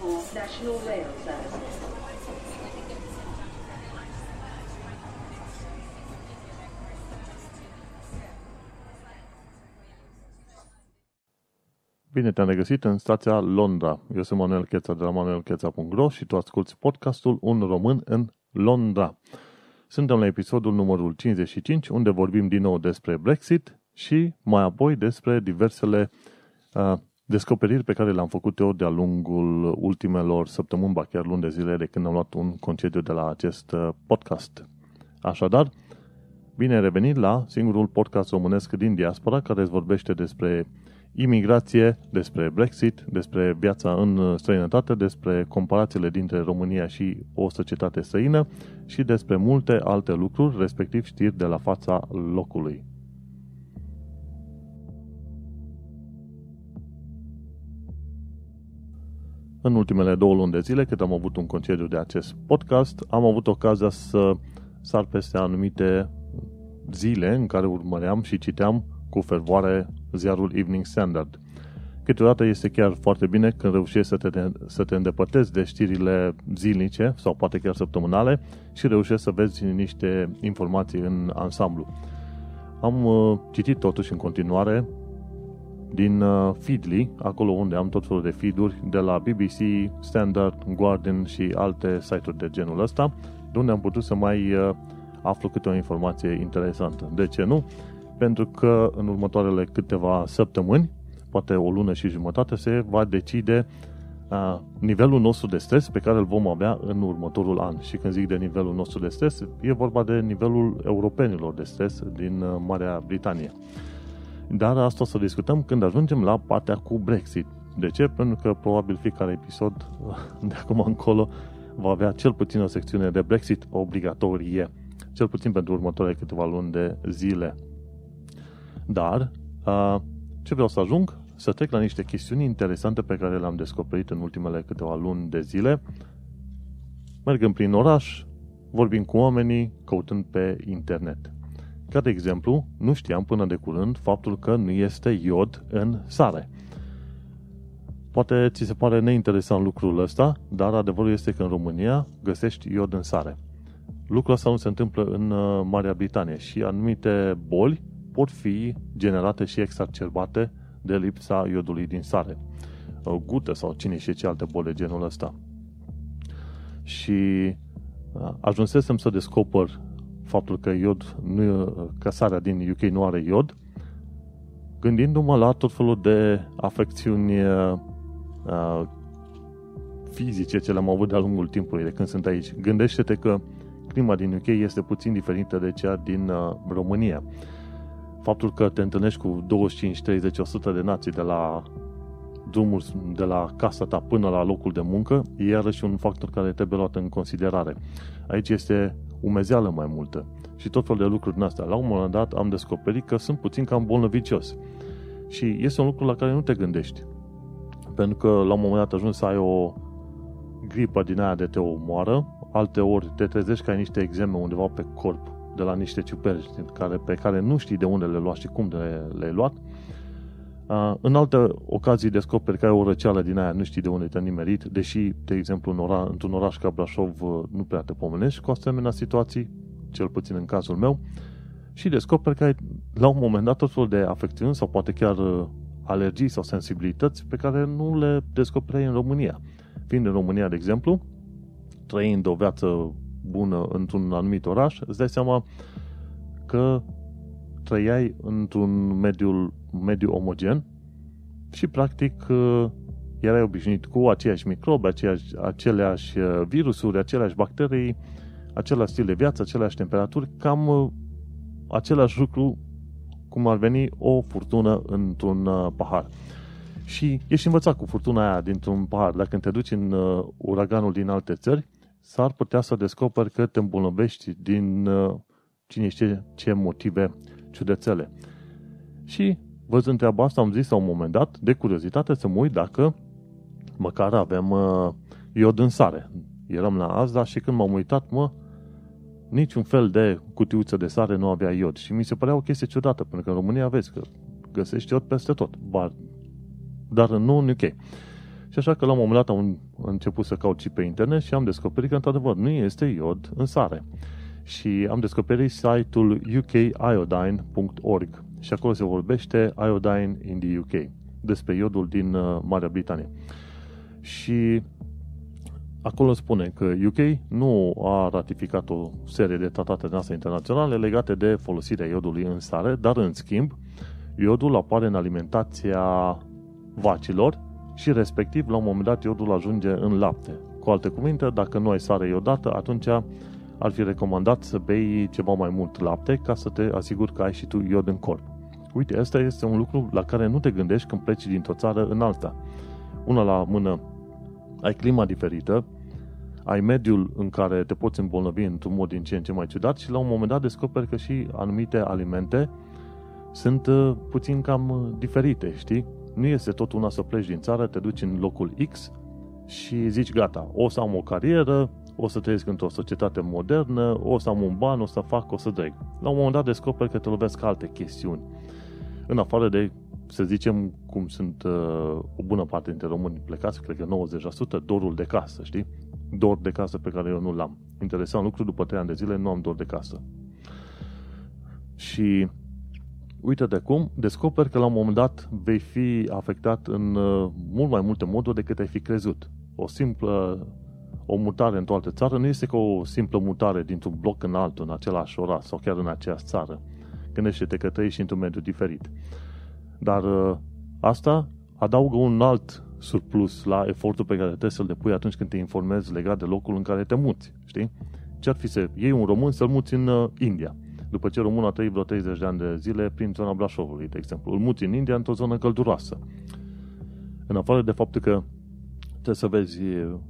for National Rail Service. Bine te-am regăsit în stația Londra. Eu sunt Manuel Cheța de la manuelcheța.ro și tu asculti podcastul Un român în Londra. Suntem la episodul numărul 55, unde vorbim din nou despre Brexit și mai apoi despre diversele uh, descoperiri pe care le-am făcut eu de-a lungul ultimelor săptămâni, ba chiar luni de zile de când am luat un concediu de la acest uh, podcast. Așadar, bine ai revenit la singurul podcast românesc din diaspora care îți vorbește despre imigrație, despre Brexit, despre viața în străinătate, despre comparațiile dintre România și o societate străină și despre multe alte lucruri, respectiv știri de la fața locului. În ultimele două luni de zile, cât am avut un concediu de acest podcast, am avut ocazia să sar peste anumite zile în care urmăream și citeam cu fervoare ziarul Evening Standard. Câteodată este chiar foarte bine când reușești să te, să te îndepărtezi de știrile zilnice sau poate chiar săptămânale și reușești să vezi niște informații în ansamblu. Am uh, citit totuși în continuare din uh, Feedly, acolo unde am tot felul de feed-uri de la BBC, Standard, Guardian și alte site-uri de genul ăsta, de unde am putut să mai uh, aflu câte o informație interesantă. De ce nu? Pentru că în următoarele câteva săptămâni, poate o lună și jumătate, se va decide uh, nivelul nostru de stres pe care îl vom avea în următorul an. Și când zic de nivelul nostru de stres, e vorba de nivelul europenilor de stres din uh, Marea Britanie. Dar asta o să discutăm când ajungem la partea cu Brexit. De ce? Pentru că probabil fiecare episod de acum încolo va avea cel puțin o secțiune de Brexit obligatorie. Cel puțin pentru următoarele câteva luni de zile. Dar, ce vreau să ajung? Să trec la niște chestiuni interesante pe care le-am descoperit în ultimele câteva luni de zile. Mergând prin oraș, vorbim cu oamenii, căutând pe internet. Ca de exemplu, nu știam până de curând faptul că nu este iod în sare. Poate ți se pare neinteresant lucrul ăsta, dar adevărul este că în România găsești iod în sare. Lucrul ăsta nu se întâmplă în uh, Marea Britanie și anumite boli pot fi generate și exacerbate de lipsa iodului din sare. Uh, gute sau cine și ce alte boli de genul ăsta. Și uh, ajunsesem să descoper faptul că iod nu, că sarea din UK nu are iod, gândindu-mă la tot felul de afecțiuni uh, fizice ce le-am avut de-a lungul timpului de când sunt aici. Gândește-te că clima din UK este puțin diferită de cea din uh, România. Faptul că te întâlnești cu 25, 30, 100 de nații de la drumul de la casa ta până la locul de muncă, e iarăși un factor care trebuie luat în considerare. Aici este umezeală mai multă și tot felul de lucruri din astea. La un moment dat am descoperit că sunt puțin cam bolnăvicios. Și este un lucru la care nu te gândești. Pentru că la un moment dat ajungi să ai o gripă din aia de te omoară, alte ori te trezești că ai niște exeme undeva pe corp de la niște ciuperci care, pe care nu știi de unde le luat și cum le, le-ai luat. Uh, în alte ocazii descoperi că ai o răceală din aia, nu știi de unde te-a nimerit, deși, de exemplu, în ora, într-un oraș ca Brașov uh, nu prea te pomenești cu asemenea situații, cel puțin în cazul meu, și descoperi că ai, la un moment dat, tot felul de afecțiuni sau poate chiar uh, alergii sau sensibilități pe care nu le descoperi în România. Fiind în România, de exemplu, trăind o viață bună într-un anumit oraș, îți dai seama că trăiai într-un mediu, mediu omogen și practic erai obișnuit cu aceiași microbi, aceiași, aceleași virusuri, aceleași bacterii, același stil de viață, aceleași temperaturi, cam același lucru cum ar veni o furtună într-un pahar. Și ești învățat cu furtuna aia dintr-un pahar. Dacă te duci în uraganul din alte țări, s-ar putea să descoperi că te îmbolnăvești din uh, cine știe ce motive ciudățele. Și văzând treaba asta am zis la un moment dat, de curiozitate, să mă uit dacă măcar avem uh, iod în sare. Eram la Azda și când m-am uitat, mă, niciun fel de cutiuță de sare nu avea iod. Și mi se părea o chestie ciudată, pentru că în România vezi că găsești iod peste tot. Bar, dar nu în UK. Și așa că la un moment dat am început să caut și pe internet și am descoperit că într-adevăr nu este iod în sare. Și am descoperit site-ul ukiodine.org și acolo se vorbește iodine in the UK, despre iodul din uh, Marea Britanie. Și acolo spune că UK nu a ratificat o serie de tratate noastre internaționale legate de folosirea iodului în sare, dar în schimb, iodul apare în alimentația vacilor și respectiv, la un moment dat, iodul ajunge în lapte. Cu alte cuvinte, dacă nu ai sare iodată, atunci ar fi recomandat să bei ceva mai mult lapte ca să te asiguri că ai și tu iod în corp. Uite, asta este un lucru la care nu te gândești când pleci dintr-o țară în alta. Una la mână, ai clima diferită, ai mediul în care te poți îmbolnăvi într-un mod din ce în ce mai ciudat și la un moment dat descoperi că și anumite alimente sunt uh, puțin cam uh, diferite, știi? Nu este tot una să pleci din țară, te duci în locul X și zici gata, o să am o carieră, o să trăiesc într-o societate modernă, o să am un ban, o să fac, o să dreg. La un moment dat descoperi că te lovesc alte chestiuni. În afară de, să zicem, cum sunt uh, o bună parte dintre români plecați, cred că 90%, dorul de casă, știi? Dor de casă pe care eu nu l-am. Interesant lucru, după 3 ani de zile nu am dor de casă. Și uite de cum, descoperi că la un moment dat vei fi afectat în uh, mult mai multe moduri decât ai fi crezut. O simplă o mutare într-o altă țară nu este ca o simplă mutare dintr-un bloc în altul, în același oraș sau chiar în aceeași țară. Gândește-te că trăiești într-un mediu diferit. Dar uh, asta adaugă un alt surplus la efortul pe care trebuie să-l depui atunci când te informezi legat de locul în care te muți, știi? Ce ar fi să iei un român să-l muți în uh, India, după ce românul a trăit vreo 30 de ani de zile prin zona Brașovului, de exemplu. Îl muți în India într-o zonă călduroasă. În afară de faptul că trebuie să vezi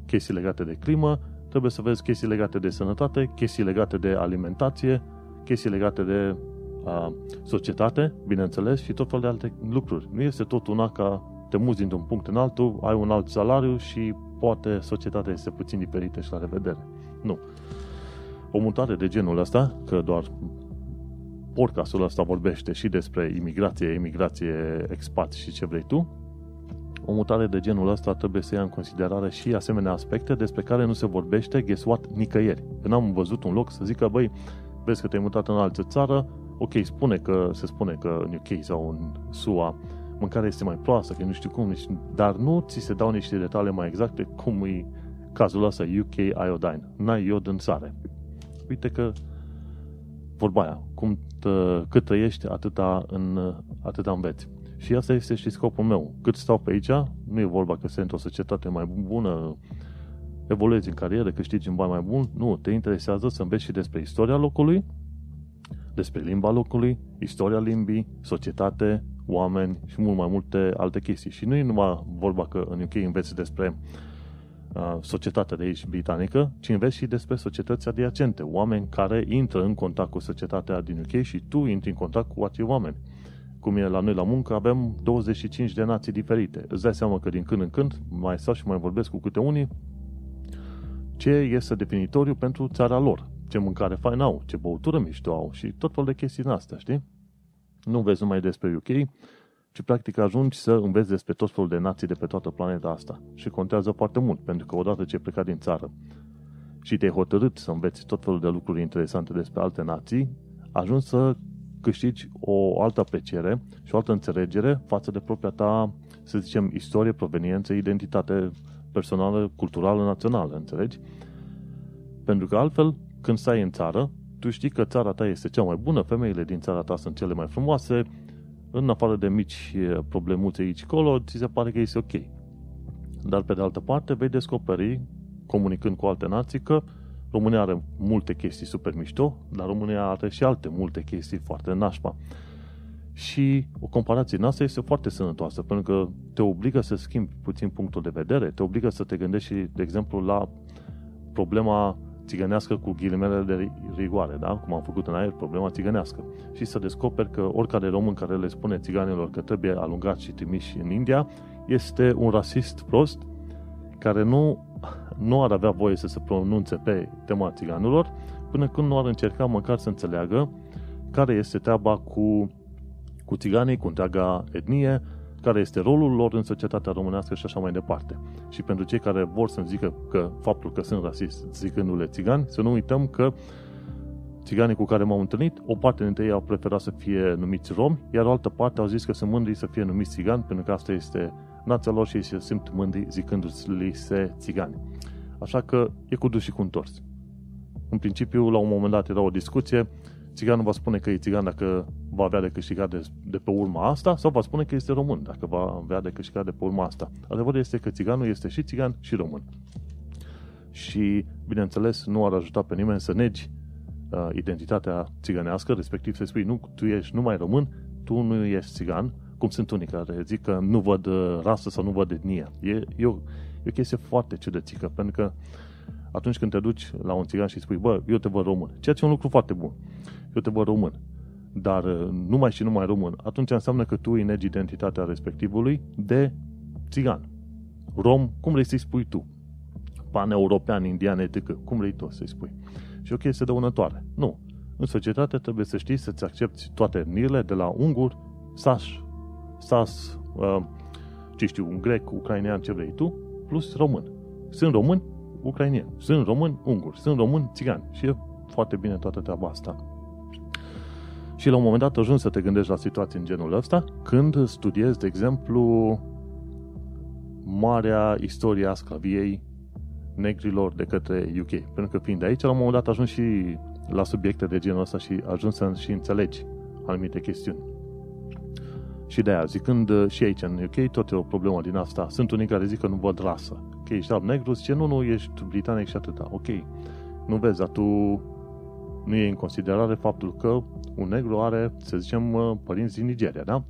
chestii legate de climă, trebuie să vezi chestii legate de sănătate, chestii legate de alimentație, chestii legate de a, societate, bineînțeles, și tot felul de alte lucruri. Nu este tot una ca te muzi dintr-un punct în altul, ai un alt salariu și poate societatea este puțin diferită și la revedere. Nu. O mutare de genul ăsta, că doar podcastul ăsta vorbește și despre imigrație, imigrație, expat și ce vrei tu, o mutare de genul ăsta trebuie să ia în considerare și asemenea aspecte despre care nu se vorbește, guess what, nicăieri. Când am văzut un loc să zică, băi, vezi că te-ai mutat în altă țară, ok, spune că, se spune că în UK sau în SUA mâncarea este mai proastă, că nu știu cum, dar nu ți se dau niște detalii mai exacte cum e cazul ăsta UK iodine. N-ai iod în sare. Uite că vorba aia, cum tă, cât trăiești, atâta, în, atâta înveți. Și asta este și scopul meu. Cât stau pe aici, nu e vorba că sunt o societate mai bună, evoluezi în carieră, câștigi un bani mai bun. Nu, te interesează să înveți și despre istoria locului, despre limba locului, istoria limbii, societate, oameni și mult mai multe alte chestii. Și nu e numai vorba că în UK înveți despre uh, societatea de aici britanică, ci înveți și despre societăți adiacente, oameni care intră în contact cu societatea din UK și tu intri în contact cu acei oameni cum e la noi la muncă, avem 25 de nații diferite. Îți dai seama că din când în când mai stau și mai vorbesc cu câte unii ce este definitoriu pentru țara lor. Ce mâncare faină au, ce băutură mișto au și tot felul de chestii în astea, știi? Nu vezi numai despre UK, ci practic ajungi să înveți despre tot felul de nații de pe toată planeta asta. Și contează foarte mult, pentru că odată ce ai plecat din țară și te-ai hotărât să înveți tot felul de lucruri interesante despre alte nații, ajungi să câștigi o altă apreciere și o altă înțelegere față de propria ta, să zicem, istorie, proveniență, identitate personală, culturală, națională, înțelegi? Pentru că altfel, când stai în țară, tu știi că țara ta este cea mai bună, femeile din țara ta sunt cele mai frumoase, în afară de mici problemuțe aici colo, ți se pare că este ok. Dar pe de altă parte vei descoperi, comunicând cu alte nații, că România are multe chestii super mișto, dar România are și alte multe chestii foarte nașpa. Și o comparație noastră este foarte sănătoasă, pentru că te obligă să schimbi puțin punctul de vedere, te obligă să te gândești, de exemplu, la problema țigănească cu ghilimele de rigoare, da? cum am făcut în aer, problema țigănească. Și să descoperi că oricare român care le spune țiganilor că trebuie alungați și trimiși în India, este un rasist prost care nu nu ar avea voie să se pronunțe pe tema țiganilor până când nu ar încerca măcar să înțeleagă care este treaba cu, cu țiganii, cu întreaga etnie, care este rolul lor în societatea românească și așa mai departe. Și pentru cei care vor să zică că faptul că sunt rasist, zicându-le țigani, să nu uităm că țiganii cu care m-am întâlnit, o parte dintre ei au preferat să fie numiți romi, iar o altă parte au zis că sunt mândri să fie numiți țigani, pentru că asta este nația lor și ei se simt mândri zicându-li se țigani. Așa că e cu dus și cu întors. În principiu, la un moment dat era o discuție, țiganul va spune că e țigan dacă va avea de câștigat de, de pe urma asta sau va spune că este român dacă va avea de câștigat de pe urma asta. Adevărul este că țiganul este și țigan și român. Și, bineînțeles, nu ar ajuta pe nimeni să negi uh, identitatea țigănească, respectiv să spui, nu, tu ești numai român, tu nu ești țigan, cum sunt unii care zic că nu văd uh, rasă sau nu văd etnie. E, e, o, e o chestie foarte ciudățică, pentru că atunci când te duci la un țigan și spui, bă, eu te văd român, ceea ce e un lucru foarte bun, eu te văd român, dar uh, numai și numai român, atunci înseamnă că tu inegi identitatea respectivului de țigan. Rom, cum vrei să-i spui tu? Pan-european, indian, etc. Cum vrei tu să-i spui? Și o chestie dăunătoare. Nu. În societate trebuie să știi să-ți accepti toate etniile, de la ungur, saș, sas, uh, ce știu, un grec, ucrainean, ce vrei tu, plus român. Sunt român, ucrainieni. Sunt român, ungur. Sunt român, țigani. Și e foarte bine toată treaba asta. Și la un moment dat ajungi să te gândești la situații în genul ăsta când studiezi, de exemplu, marea istorie a sclaviei negrilor de către UK. Pentru că fiind de aici, la un moment dat ajungi și la subiecte de genul ăsta și ajungi să și înțelegi anumite chestiuni. Și de aia, zicând și aici în UK, tot e o problemă din asta. Sunt unii care zic că nu văd rasă. Că ești alb negru, zice, nu, nu, ești britanic și atâta. Ok, nu vezi, dar tu nu e în considerare faptul că un negru are, să zicem, părinți din Nigeria, da?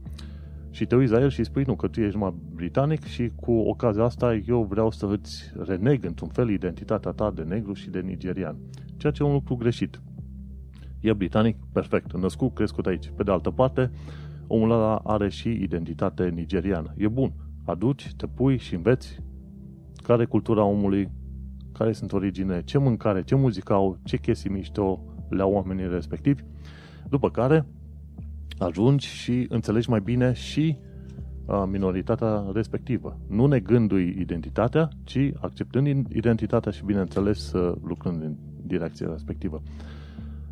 Și te uiți la el și îi spui, nu, că tu ești mai britanic și cu ocazia asta eu vreau să îți reneg într-un fel identitatea ta de negru și de nigerian. Ceea ce e un lucru greșit. E britanic, perfect, născut, crescut aici. Pe de altă parte, omul ăla are și identitate nigeriană. E bun. Aduci, te pui și înveți care e cultura omului, care sunt origine, ce mâncare, ce muzică au, ce chestii mișto le au oamenii respectivi, după care ajungi și înțelegi mai bine și minoritatea respectivă. Nu negându-i identitatea, ci acceptând identitatea și, bineînțeles, lucrând în direcția respectivă.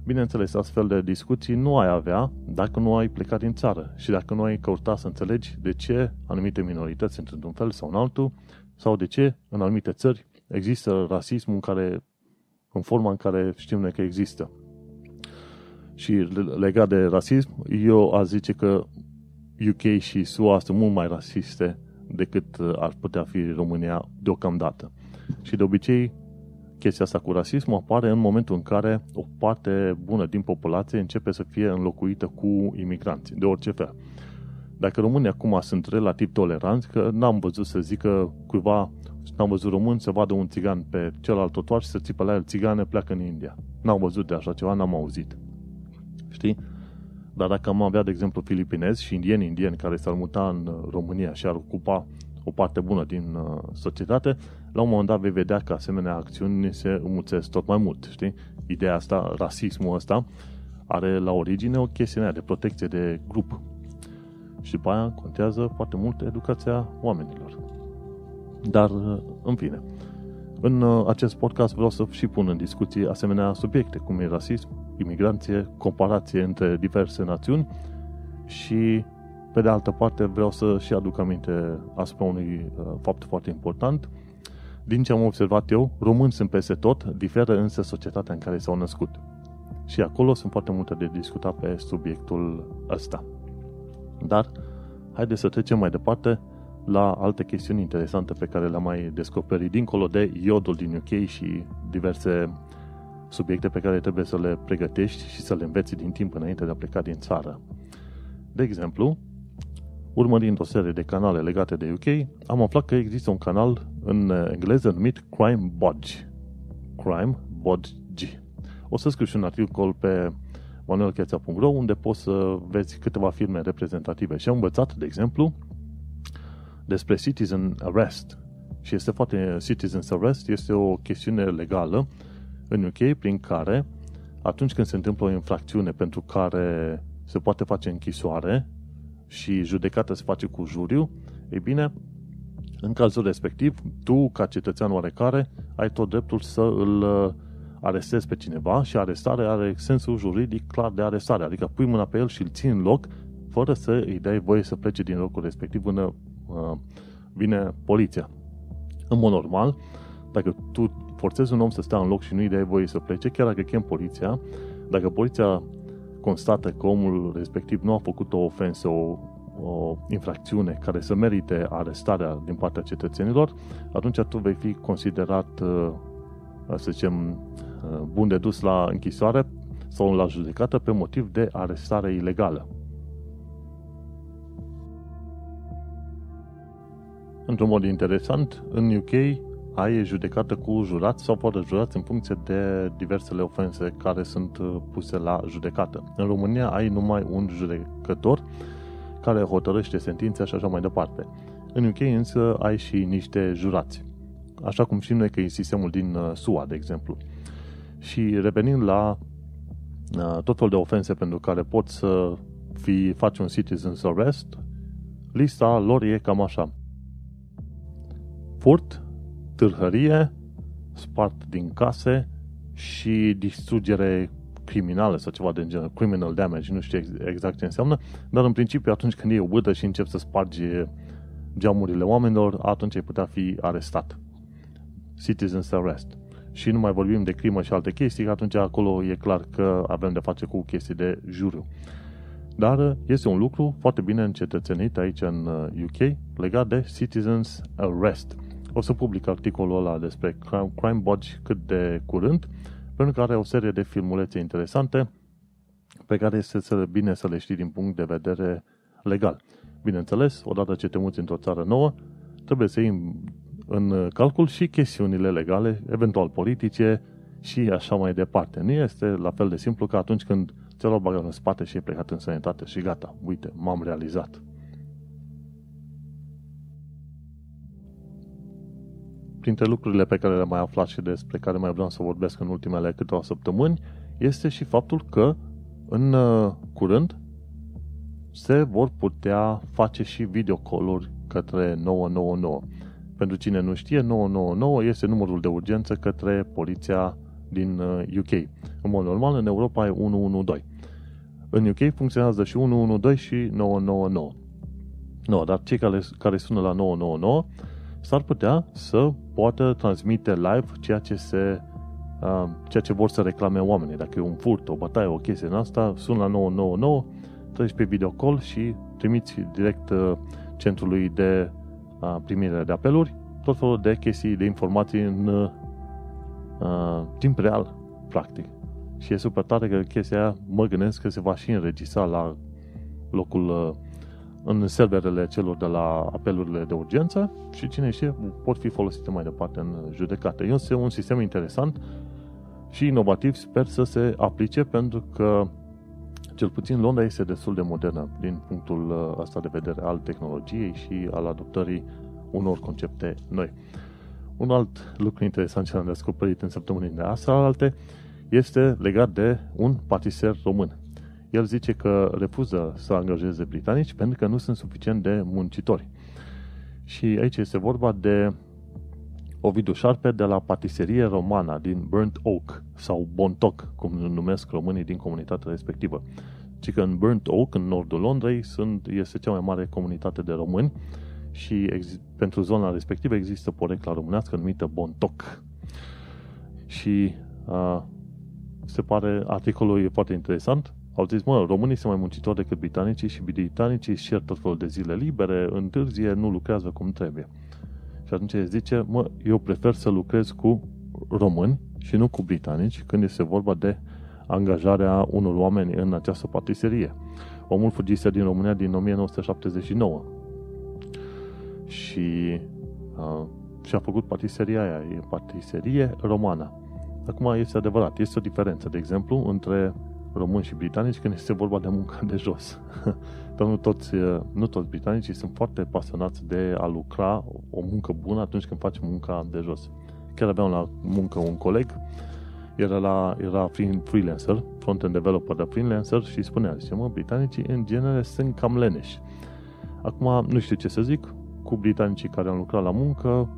Bineînțeles, astfel de discuții nu ai avea dacă nu ai plecat din țară și dacă nu ai căuta să înțelegi de ce anumite minorități sunt într-un fel sau în altul sau de ce în anumite țări există rasism în, care, în forma în care știm noi că există. Și legat de rasism, eu aș zice că UK și SUA sunt mult mai rasiste decât uh, ar putea fi România deocamdată. Și de obicei, chestia asta cu rasismul apare în momentul în care o parte bună din populație începe să fie înlocuită cu imigranți, de orice fel. Dacă românii acum sunt relativ toleranți, că n-am văzut să zică cuiva, n-am văzut român să vadă un țigan pe celălalt trotuar și să țipă la el țigane, pleacă în India. N-am văzut de așa ceva, n-am auzit. Știi? Dar dacă am avea, de exemplu, filipinezi și indieni indieni care s-ar muta în uh, România și ar ocupa o parte bună din uh, societate, la un moment dat vei vedea că asemenea acțiuni se înmuțesc tot mai mult, știi? Ideea asta, rasismul ăsta, are la origine o chestiune de protecție de grup. Și după aia contează foarte mult educația oamenilor. Dar, uh, în fine, în uh, acest podcast vreau să și pun în discuție asemenea subiecte, cum e rasism, imigranție, comparație între diverse națiuni și, pe de altă parte, vreau să și aduc aminte asupra unui uh, fapt foarte important. Din ce am observat eu, români sunt peste tot, diferă însă societatea în care s-au născut. Și acolo sunt foarte multe de discutat pe subiectul ăsta. Dar, haideți să trecem mai departe la alte chestiuni interesante pe care le-am mai descoperit, dincolo de iodul din UK și diverse subiecte pe care trebuie să le pregătești și să le înveți din timp înainte de a pleca din țară. De exemplu, urmărind o serie de canale legate de UK, am aflat că există un canal în engleză numit Crime Bodge. Crime Bodge. O să scriu și un articol pe manuelcheța.ro unde poți să vezi câteva firme reprezentative. Și am învățat, de exemplu, despre citizen arrest. Și este foarte... Citizen arrest este o chestiune legală în UK prin care atunci când se întâmplă o infracțiune pentru care se poate face închisoare și judecata se face cu juriu, e bine, în cazul respectiv, tu, ca cetățean oarecare, ai tot dreptul să îl uh, arestezi pe cineva și arestarea are sensul juridic clar de arestare, adică pui mâna pe el și îl ții în loc fără să îi dai voie să plece din locul respectiv până uh, vine poliția. În mod normal, dacă tu forțezi un om să stea în loc și nu îi dai voie să plece, chiar dacă chem poliția, dacă poliția constată că omul respectiv nu a făcut o ofensă, o, o infracțiune care să merite arestarea din partea cetățenilor, atunci tu vei fi considerat, uh, să zicem, uh, bun de dus la închisoare sau la judecată pe motiv de arestare ilegală. Într-un mod interesant, în UK ai judecată cu jurați sau fără jurați în funcție de diversele ofense care sunt uh, puse la judecată. În România ai numai un judecător care hotărăște sentința și așa mai departe. În UK însă ai și niște jurați. Așa cum știm noi că e sistemul din uh, SUA, de exemplu. Și revenind la uh, tot felul de ofense pentru care poți să fi, faci un citizen's arrest, lista lor e cam așa. Furt, târhărie, spart din case și distrugere criminală sau ceva de genul, criminal damage, nu știu exact ce înseamnă, dar în principiu atunci când e o bădă și începi să spargi geamurile oamenilor, atunci ai putea fi arestat. Citizens arrest. Și nu mai vorbim de crimă și alte chestii, că atunci acolo e clar că avem de face cu chestii de juriu. Dar este un lucru foarte bine încetățenit aici în UK uh, legat de citizens arrest. O să public articolul ăla despre Crime, Crime Bodge cât de curând, pentru că are o serie de filmulețe interesante pe care este bine să le știi din punct de vedere legal. Bineînțeles, odată ce te muți într-o țară nouă, trebuie să iei în calcul și chestiunile legale, eventual politice și așa mai departe. Nu este la fel de simplu ca atunci când ți-a luat bagajul în spate și ai plecat în sănătate și gata, uite, m-am realizat. Printre lucrurile pe care le-am mai aflat și despre care mai vreau să vorbesc în ultimele câteva săptămâni, este și faptul că în uh, curând se vor putea face și videocalluri către 999. Pentru cine nu știe, 999 este numărul de urgență către poliția din UK. Uh, în mod normal, în Europa e 112. În UK funcționează și 112 și 999. No, dar cei care, care sună la 999 s-ar putea să poată transmite live ceea ce se uh, ceea ce vor să reclame oamenii. Dacă e un furt, o bătaie, o chestie în asta, sun la 999, treci pe video call și trimiți direct uh, centrului de uh, primire de apeluri tot felul de chestii, de informații în uh, timp real, practic. Și e super tare că chestia aia, mă gândesc că se va și înregistra la locul uh, în serverele celor de la apelurile de urgență și cine știe, pot fi folosite mai departe în judecată. Este un sistem interesant și inovativ, sper să se aplice pentru că cel puțin Londra este destul de modernă din punctul uh, ăsta de vedere al tehnologiei și al adoptării unor concepte noi. Un alt lucru interesant ce am descoperit în săptămânile astea alte este legat de un patiser român el zice că refuză să angajeze britanici pentru că nu sunt suficient de muncitori. Și aici este vorba de Ovidiu Șarpe de la patiserie romana din Burnt Oak sau Bontoc, cum numesc românii din comunitatea respectivă. Ci că în Burnt Oak, în nordul Londrei, sunt, este cea mai mare comunitate de români și ex, pentru zona respectivă există porecla românească numită Bontoc. Și uh, se pare, articolul e foarte interesant, au zis, mă, românii sunt mai muncitori decât britanicii și britanicii își cer tot felul de zile libere, întârzie, nu lucrează cum trebuie. Și atunci îi zice, mă, eu prefer să lucrez cu români și nu cu britanici când este vorba de angajarea unor oameni în această patiserie. Omul fugise din România din 1979 și uh, și-a făcut patiseria aia, e patiserie romană. Acum este adevărat, este o diferență, de exemplu, între români și britanici când este vorba de muncă de jos. Dar nu toți, nu toți britanicii sunt foarte pasionați de a lucra o muncă bună atunci când faci munca de jos. Chiar aveam la muncă un coleg era, la, era freelancer, front-end developer de freelancer și spunea, zice, mă, britanicii în genere sunt cam leneși. Acum, nu știu ce să zic, cu britanicii care am lucrat la muncă,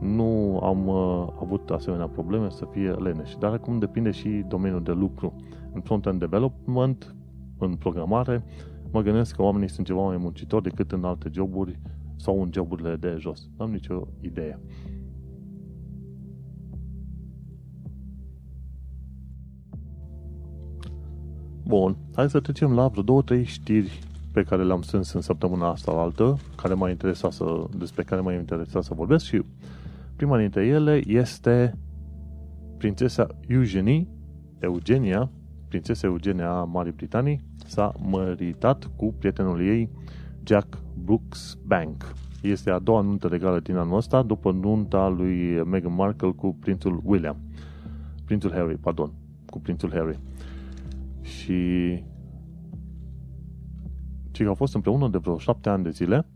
nu am uh, avut asemenea probleme să fie leneși. Dar acum depinde și domeniul de lucru. În front-end development, în programare, mă gândesc că oamenii sunt ceva mai muncitori decât în alte joburi sau în joburile de jos. Nu am nicio idee. Bun, hai să trecem la vreo două, trei știri pe care le-am strâns în săptămâna asta la altă, care m-a interesat să, despre care m-a interesat să vorbesc și prima dintre ele este prințesa Eugenie, Eugenia, prințesa Eugenia a Marii Britanii, s-a măritat cu prietenul ei, Jack Brooks Bank. Este a doua nuntă legală din anul ăsta, după nunta lui Meghan Markle cu prințul William. Prințul Harry, pardon, cu prințul Harry. Și ci că au fost împreună de vreo șapte ani de zile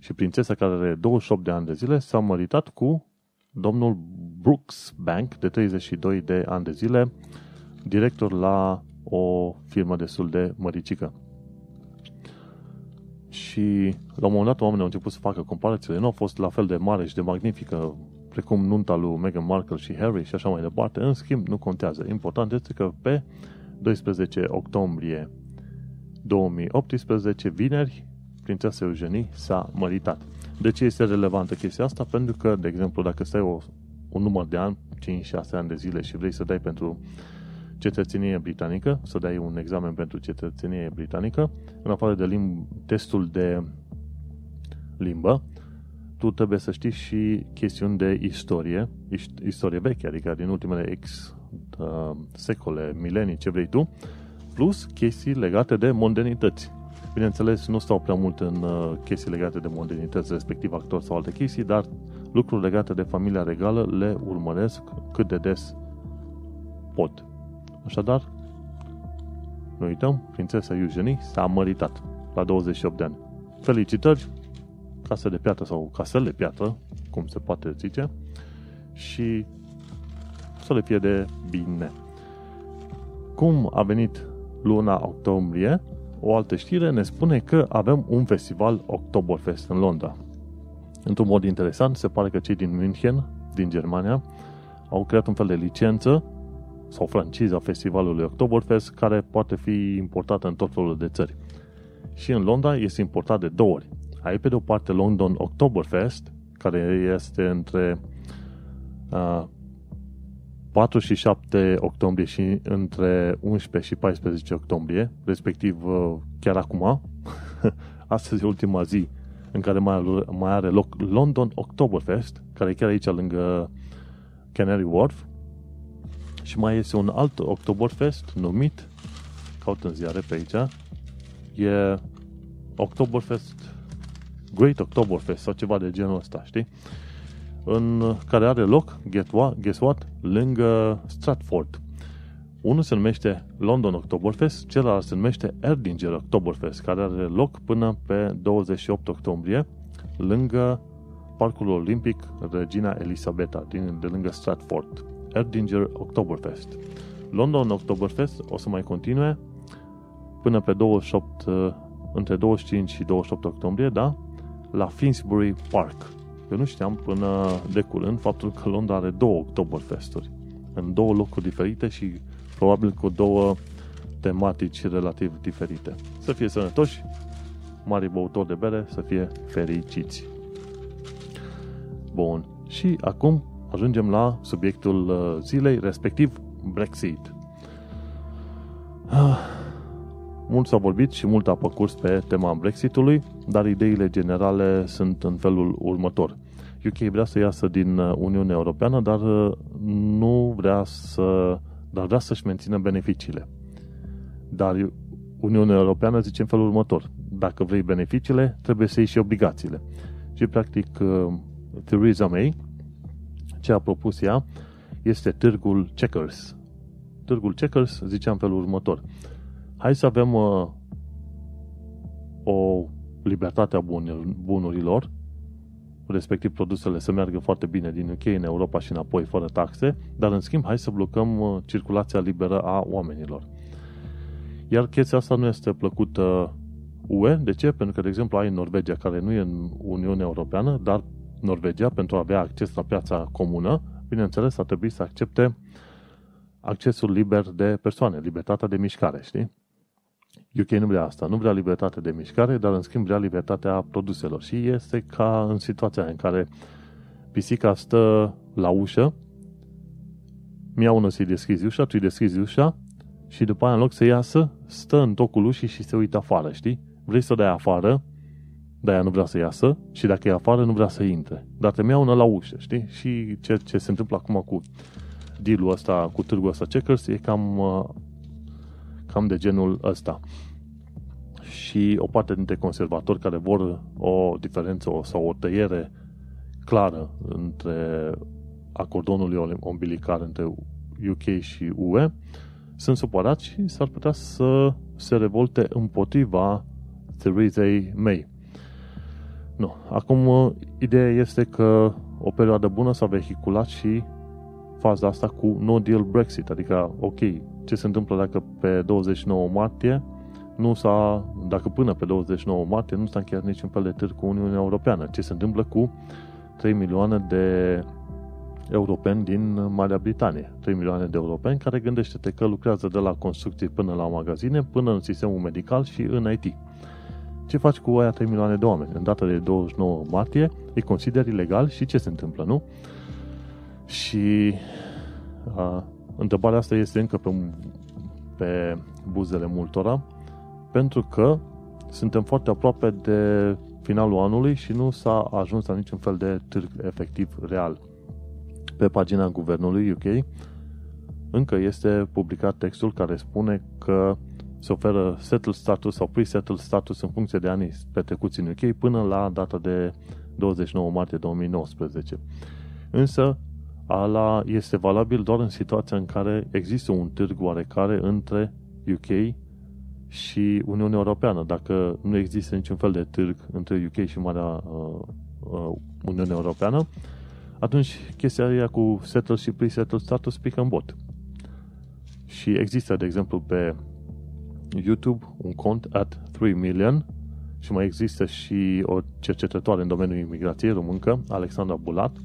și prințesa care are 28 de ani de zile s-a măritat cu domnul Brooks Bank de 32 de ani de zile, director la o firmă destul de măricică. Și la un moment dat oamenii au început să facă comparațiile. Nu au fost la fel de mare și de magnifică precum nunta lui Meghan Markle și Harry și așa mai departe. În schimb, nu contează. Important este că pe 12 octombrie 2018, vineri, prințesa Eugenie s-a măritat. De ce este relevantă chestia asta? Pentru că, de exemplu, dacă stai o, un număr de ani, 5-6 ani de zile și vrei să dai pentru cetățenie britanică, să dai un examen pentru cetățenie britanică, în afară de limb, testul de limbă, tu trebuie să știi și chestiuni de istorie, istorie veche, adică din ultimele X uh, secole, milenii, ce vrei tu, plus chestii legate de modernități. Bineînțeles, nu stau prea mult în uh, chestii legate de modernități, respectiv actori sau alte chestii, dar lucruri legate de familia regală le urmăresc cât de des pot. Așadar, nu uităm, prințesa Eugenie s-a măritat la 28 de ani. Felicitări, casă de piatră sau casele de piatră, cum se poate zice, și să le fie de bine. Cum a venit luna octombrie, o altă știre ne spune că avem un festival Oktoberfest în Londra. Într-un mod interesant, se pare că cei din München, din Germania, au creat un fel de licență sau franciza festivalului Oktoberfest care poate fi importată în tot felul de țări. Și în Londra este importat de două ori. Ai pe de o parte London Oktoberfest, care este între uh, 4 și 7 octombrie și între 11 și 14 octombrie, respectiv uh, chiar acum, astăzi e ultima zi în care mai, mai are loc London Oktoberfest, care e chiar aici lângă Canary Wharf, și mai este un alt Oktoberfest numit, caut în ziare pe aici, e Oktoberfest, Great Oktoberfest sau ceva de genul ăsta, știi? în care are loc, get what, guess what, lângă Stratford. Unul se numește London Oktoberfest, celălalt se numește Erdinger Oktoberfest, care are loc până pe 28 octombrie, lângă Parcul Olimpic Regina Elisabeta, din, de lângă Stratford. Erdinger Oktoberfest. London Oktoberfest o să mai continue până pe 28, între 25 și 28 octombrie, da? La Finsbury Park, eu nu știam până de curând faptul că Londra are două Oktoberfesturi în două locuri diferite și probabil cu două tematici relativ diferite. Să fie sănătoși, mari băutori de bere, să fie fericiți. Bun. Și acum ajungem la subiectul uh, zilei, respectiv Brexit. Ah, mult s-a vorbit și mult a curs pe tema Brexitului, dar ideile generale sunt în felul următor. UK vrea să iasă din uh, Uniunea Europeană, dar uh, nu vrea să dar vrea să-și mențină beneficiile. Dar Uniunea Europeană zice în felul următor. Dacă vrei beneficiile, trebuie să iei și obligațiile. Și practic uh, Theresa May ce a propus ea este târgul Checkers. Târgul Checkers zicea în felul următor. Hai să avem uh, o libertate a bunurilor, respectiv produsele să meargă foarte bine din UK în Europa și înapoi fără taxe, dar în schimb hai să blocăm uh, circulația liberă a oamenilor. Iar chestia asta nu este plăcută UE. De ce? Pentru că, de exemplu, ai Norvegia, care nu e în Uniunea Europeană, dar Norvegia, pentru a avea acces la piața comună, bineînțeles, ar trebui să accepte accesul liber de persoane, libertatea de mișcare, știi? UK nu vrea asta, nu vrea libertate de mișcare, dar în schimb vrea libertatea produselor. Și este ca în situația în care pisica stă la ușă, miaună să-i deschizi ușa, tu îi deschizi ușa și după aia în loc să iasă, stă în tocul ușii și se uită afară, știi? Vrei să o dai afară, dar ea nu vrea să iasă și dacă e afară nu vrea să intre. Dar te miaună la ușă, știi? Și ce, ce se întâmplă acum cu deal-ul ăsta, cu târgul ăsta Checkers, e cam, uh, cam de genul ăsta. Și o parte dintre conservatori care vor o diferență sau o tăiere clară între acordonul umbilical între UK și UE, sunt supărați și s-ar putea să se revolte împotriva Theresa May. Nu. Acum, uh, ideea este că o perioadă bună s-a vehiculat și faza asta cu no deal Brexit, adică, ok, ce se întâmplă dacă pe 29 martie nu s-a, dacă până pe 29 martie nu s-a încheiat niciun fel de târg cu Uniunea Europeană, ce se întâmplă cu 3 milioane de europeni din Marea Britanie. 3 milioane de europeni care gândește-te că lucrează de la construcții până la magazine, până în sistemul medical și în IT. Ce faci cu aia 3 milioane de oameni? În data de 29 martie îi consideri ilegal și ce se întâmplă, nu? Și a, întrebarea asta este încă pe, pe buzele multora, pentru că suntem foarte aproape de finalul anului și nu s-a ajuns la niciun fel de târg efectiv real. Pe pagina guvernului UK încă este publicat textul care spune că se oferă settled status sau pre-settled status în funcție de anii petrecuți în UK până la data de 29 martie 2019. Însă, ala este valabil doar în situația în care există un târg oarecare între UK și Uniunea Europeană. Dacă nu există niciun fel de târg între UK și Marea uh, uh, Uniunea Europeană, atunci chestia aia cu settled și pre-settled status pică în bot. Și există, de exemplu, pe YouTube un cont at 3 million și mai există și o cercetătoare în domeniul imigrației româncă, Alexandra Bulat,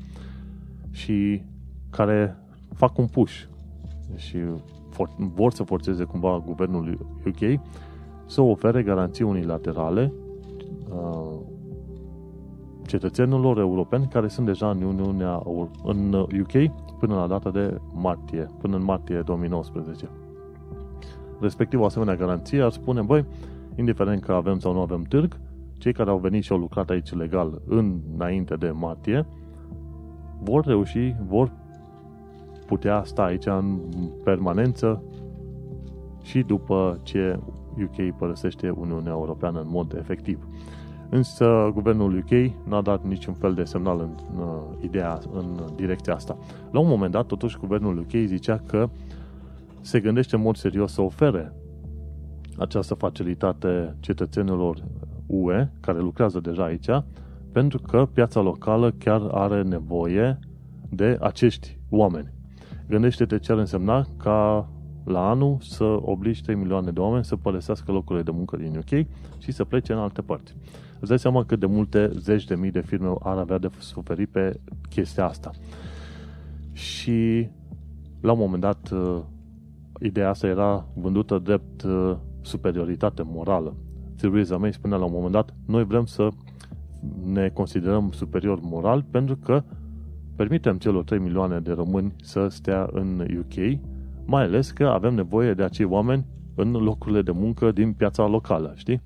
și care fac un push și for, vor să forțeze cumva guvernul UK să ofere garanții unilaterale uh, cetățenilor europeni care sunt deja în Uniunea în UK până la data de martie, până în martie 2019 respectiv o asemenea garanție ar spune, băi, indiferent că avem sau nu avem târg, cei care au venit și au lucrat aici legal înainte de martie, vor reuși, vor putea sta aici în permanență și după ce UK părăsește Uniunea Europeană în mod efectiv. Însă guvernul UK n-a dat niciun fel de semnal în, în uh, ideea în direcția asta. La un moment dat, totuși, guvernul UK zicea că se gândește în mod serios să ofere această facilitate cetățenilor UE care lucrează deja aici, pentru că piața locală chiar are nevoie de acești oameni. Gândește-te ce ar însemna ca la anul să obligi 3 milioane de oameni să părăsească locurile de muncă din UK și să plece în alte părți. Îți dai seama cât de multe zeci de mii de firme ar avea de suferit pe chestia asta. Și la un moment dat ideea asta era vândută drept uh, superioritate morală. Theresa May spunea la un moment dat, noi vrem să ne considerăm superior moral pentru că permitem celor 3 milioane de români să stea în UK, mai ales că avem nevoie de acei oameni în locurile de muncă din piața locală, știi?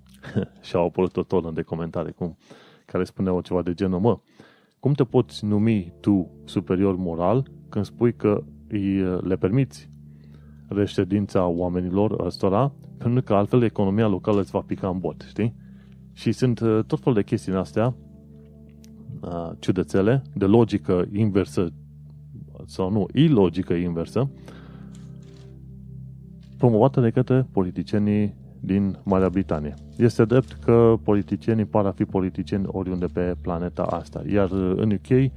și au apărut o tonă de comentarii cum, care spuneau ceva de genul, mă, cum te poți numi tu superior moral când spui că îi, le permiți reședința oamenilor ăstora, pentru că altfel economia locală îți va pica în bot, știi? Și sunt uh, tot fel de chestii în astea uh, ciudățele, de logică inversă sau nu, ilogică inversă, promovată de către politicienii din Marea Britanie. Este drept că politicienii par a fi politicieni oriunde pe planeta asta, iar în UK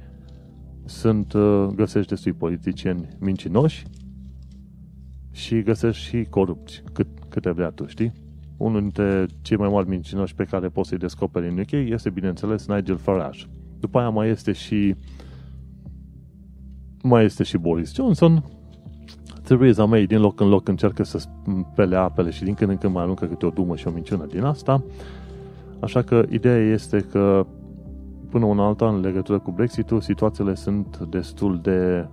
sunt, uh, găsești destui politicieni mincinoși și găsești și corupți, cât, câte vrea tu, știi? Unul dintre cei mai mari mincinoși pe care poți să-i descoperi în UK este, bineînțeles, Nigel Farage. După aia mai este și mai este și Boris Johnson, Theresa May din loc în loc încearcă să spele apele și din când în când mai aruncă câte o dumă și o minciună din asta. Așa că ideea este că până una alta în legătură cu Brexit-ul, situațiile sunt destul de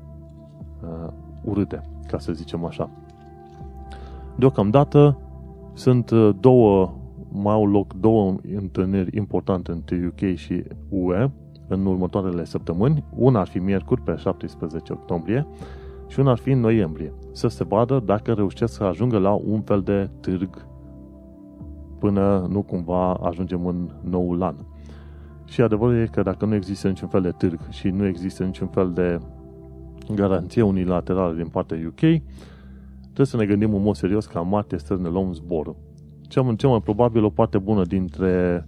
uh, urâte, ca să zicem așa. Deocamdată sunt uh, două, mai au loc două întâlniri importante între UK și UE în următoarele săptămâni. Una ar fi miercuri pe 17 octombrie și una ar fi în noiembrie. Să se vadă dacă reușesc să ajungă la un fel de târg până nu cumva ajungem în noul an. Și adevărul e că dacă nu există niciun fel de târg și nu există niciun fel de garanție unilaterală din partea UK, trebuie să ne gândim în mod serios ca martie să ne luăm zborul. Cel, cel mai probabil o parte bună dintre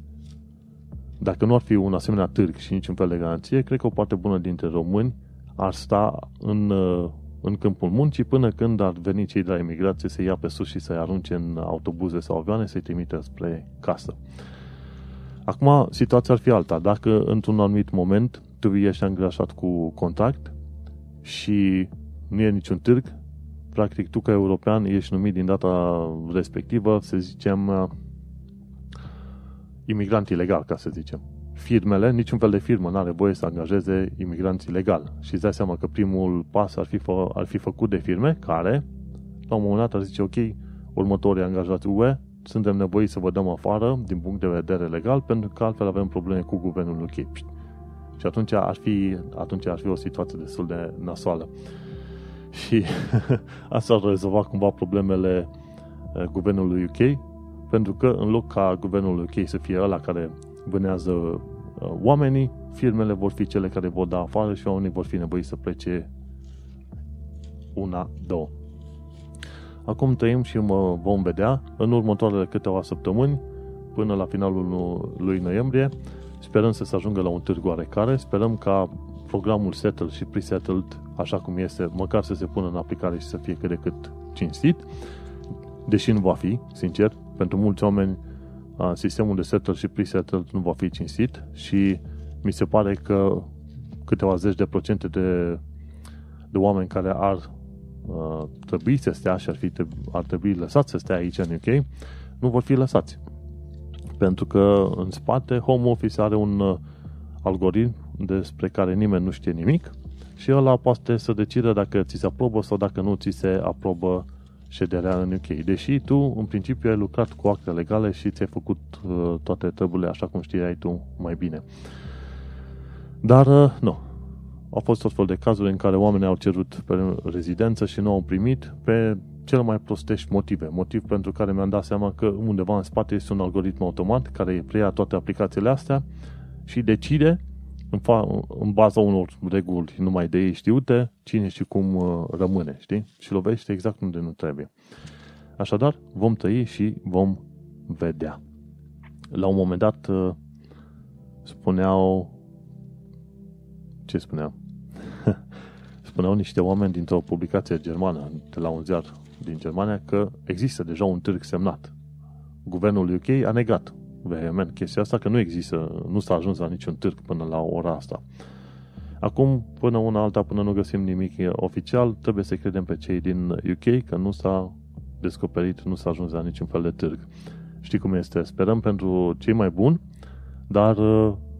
dacă nu ar fi un asemenea târg și niciun fel de garanție, cred că o parte bună dintre români ar sta în, în câmpul muncii până când ar veni cei de la imigrație să ia pe sus și să-i arunce în autobuze sau avioane să-i trimite spre casă. Acum, situația ar fi alta. Dacă într-un anumit moment tu ești angajat cu contract și nu e niciun târg, practic tu ca european ești numit din data respectivă, să zicem, imigrant ilegal, ca să zicem. Firmele, niciun fel de firmă nu are voie să angajeze imigranți ilegal. Și îți dai seama că primul pas ar fi, fă, ar fi făcut de firme care, la un moment dat, ar zice, ok, următorii angajați UE suntem nevoiți să vă dăm afară din punct de vedere legal, pentru că altfel avem probleme cu guvernul UK. Și atunci ar fi, atunci ar fi o situație destul de nasoală. Și asta ar rezolva cumva problemele eh, guvernului UK, pentru că în loc ca guvernul UK să fie ăla care vânează eh, oamenii, firmele vor fi cele care vor da afară și oamenii vor fi nevoiți să plece una, două. Acum trăim și mă vom vedea în următoarele câteva săptămâni, până la finalul lui noiembrie. Sperăm să se ajungă la un târg oarecare, sperăm ca programul settled și pre-settled, așa cum este, măcar să se pună în aplicare și să fie cât de cât cinstit, deși nu va fi, sincer, pentru mulți oameni sistemul de settled și pre-settled nu va fi cinstit și mi se pare că câteva zeci de procente de, de oameni care ar uh, trebui să stea și ar, fi, ar trebui lăsați să stea aici în UK, nu vor fi lăsați. Pentru că în spate Home Office are un uh, algoritm despre care nimeni nu știe nimic și ăla poate să decide dacă ți se aprobă sau dacă nu ți se aprobă șederea în UK. Deși tu, în principiu, ai lucrat cu acte legale și ți-ai făcut uh, toate treburile așa cum știai tu mai bine. Dar, uh, nu, au fost tot fel de cazuri în care oamenii au cerut pe rezidență și nu au primit pe cele mai prostești motive. Motiv pentru care mi-am dat seama că undeva în spate este un algoritm automat care preia toate aplicațiile astea și decide în, fa- în baza unor reguli numai de ei știute cine și cum uh, rămâne, știi? Și lovește exact unde nu trebuie. Așadar, vom trăi și vom vedea. La un moment dat uh, spuneau ce spuneam? Spuneau niște oameni dintr-o publicație germană, de la un ziar din Germania, că există deja un târg semnat. Guvernul UK a negat vehement chestia asta, că nu există, nu s-a ajuns la niciun târg până la ora asta. Acum, până una alta, până nu găsim nimic oficial, trebuie să credem pe cei din UK că nu s-a descoperit, nu s-a ajuns la niciun fel de târg. Știi cum este? Sperăm pentru cei mai buni, dar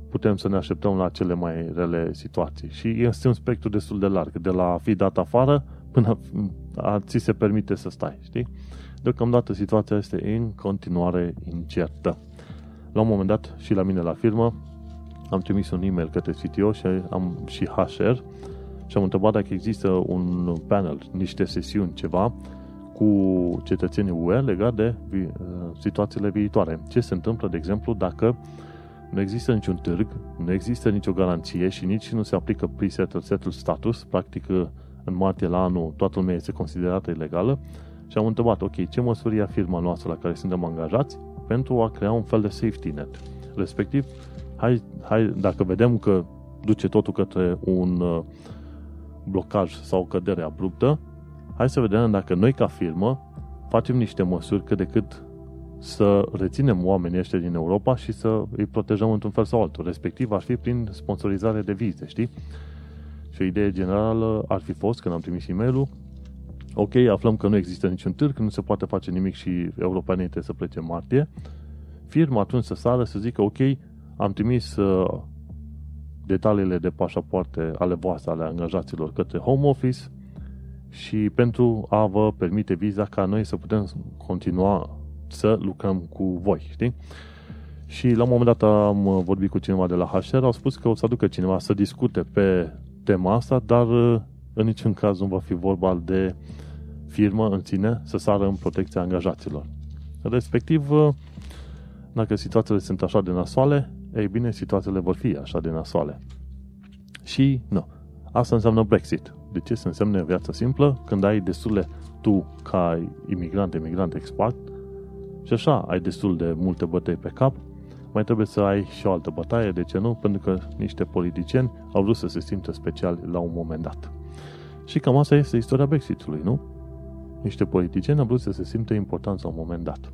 putem să ne așteptăm la cele mai rele situații. Și este un spectru destul de larg, de la a fi dat afară până a ți se permite să stai, știi? Deocamdată situația este în continuare incertă. La un moment dat și la mine la firmă am trimis un e-mail către CTO și am și HR și am întrebat dacă există un panel, niște sesiuni, ceva cu cetățenii UE legat de vi- situațiile viitoare. Ce se întâmplă, de exemplu, dacă uh, nu există niciun târg, nu există nicio garanție și nici nu se aplică pre-settled settled status, practic în martie la anul toată lumea este considerată ilegală Și am întrebat, ok, ce măsuri ia firma noastră la care suntem angajați pentru a crea un fel de safety net. Respectiv, hai, hai, dacă vedem că duce totul către un uh, blocaj sau o cădere abruptă, hai să vedem dacă noi ca firmă facem niște măsuri cât de cât să reținem oamenii ăștia din Europa și să îi protejăm într-un fel sau altul. Respectiv ar fi prin sponsorizare de vize, știi? Și o idee generală ar fi fost, când am trimis e mail ok, aflăm că nu există niciun târg, nu se poate face nimic și europenii trebuie să plece în martie, firma atunci să sară să zică, ok, am trimis uh, detaliile de pașapoarte ale voastre, ale angajaților către home office și pentru a vă permite viza ca noi să putem continua să lucrăm cu voi, știi? Și la un moment dat am vorbit cu cineva de la HR, au spus că o să aducă cineva să discute pe tema asta, dar uh, în niciun caz nu va fi vorba de firmă în sine să sară în protecția angajaților. Respectiv, uh, dacă situațiile sunt așa de nasoale, ei bine, situațiile vor fi așa de nasoale. Și, nu, asta înseamnă Brexit. De ce? Se înseamnă viața simplă când ai destule tu ca imigrant, emigrant, expat și așa ai destul de multe bătăi pe cap, mai trebuie să ai și o altă bătaie, de ce nu? Pentru că niște politicieni au vrut să se simtă special la un moment dat. Și cam asta este istoria Brexitului, nu? Niște politicieni au vrut să se simtă importanți la un moment dat.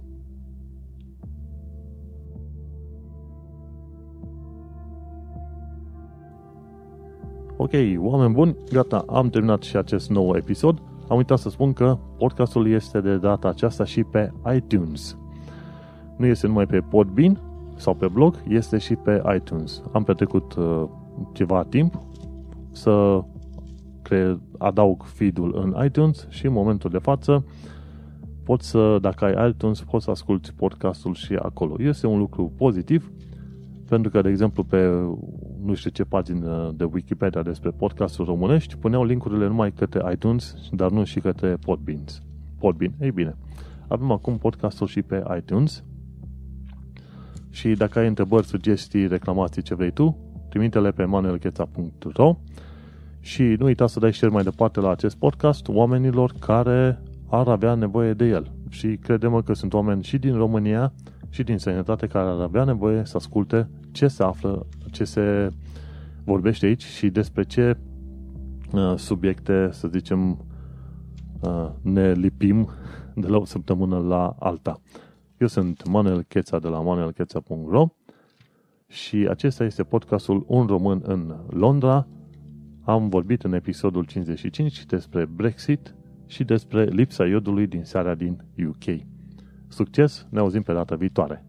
Ok, oameni buni, gata, am terminat și acest nou episod. Am uitat să spun că podcastul este de data aceasta și pe iTunes. Nu este numai pe Podbean sau pe blog, este și pe iTunes. Am petrecut uh, ceva timp să cre- adaug feed-ul în iTunes și în momentul de față poți să, dacă ai iTunes, poți să asculti podcastul și acolo. Este un lucru pozitiv pentru că, de exemplu, pe nu știu ce pagină de Wikipedia despre podcasturi românești, puneau linkurile numai către iTunes, dar nu și către Podbean. Podbean. Ei bine, avem acum podcastul și pe iTunes și dacă ai întrebări, sugestii, reclamații, ce vrei tu, trimite-le pe manuelcheța.ro și nu uita să dai share mai departe la acest podcast oamenilor care ar avea nevoie de el. Și credem că sunt oameni și din România și din sănătate care ar avea nevoie să asculte ce se află, ce se vorbește aici și despre ce uh, subiecte, să zicem, uh, ne lipim de la o săptămână la alta. Eu sunt Manuel Cheța de la manuelcheța.ro și acesta este podcastul Un Român în Londra. Am vorbit în episodul 55 despre Brexit și despre lipsa iodului din seara din UK. Succes, ne auzim pe data viitoare!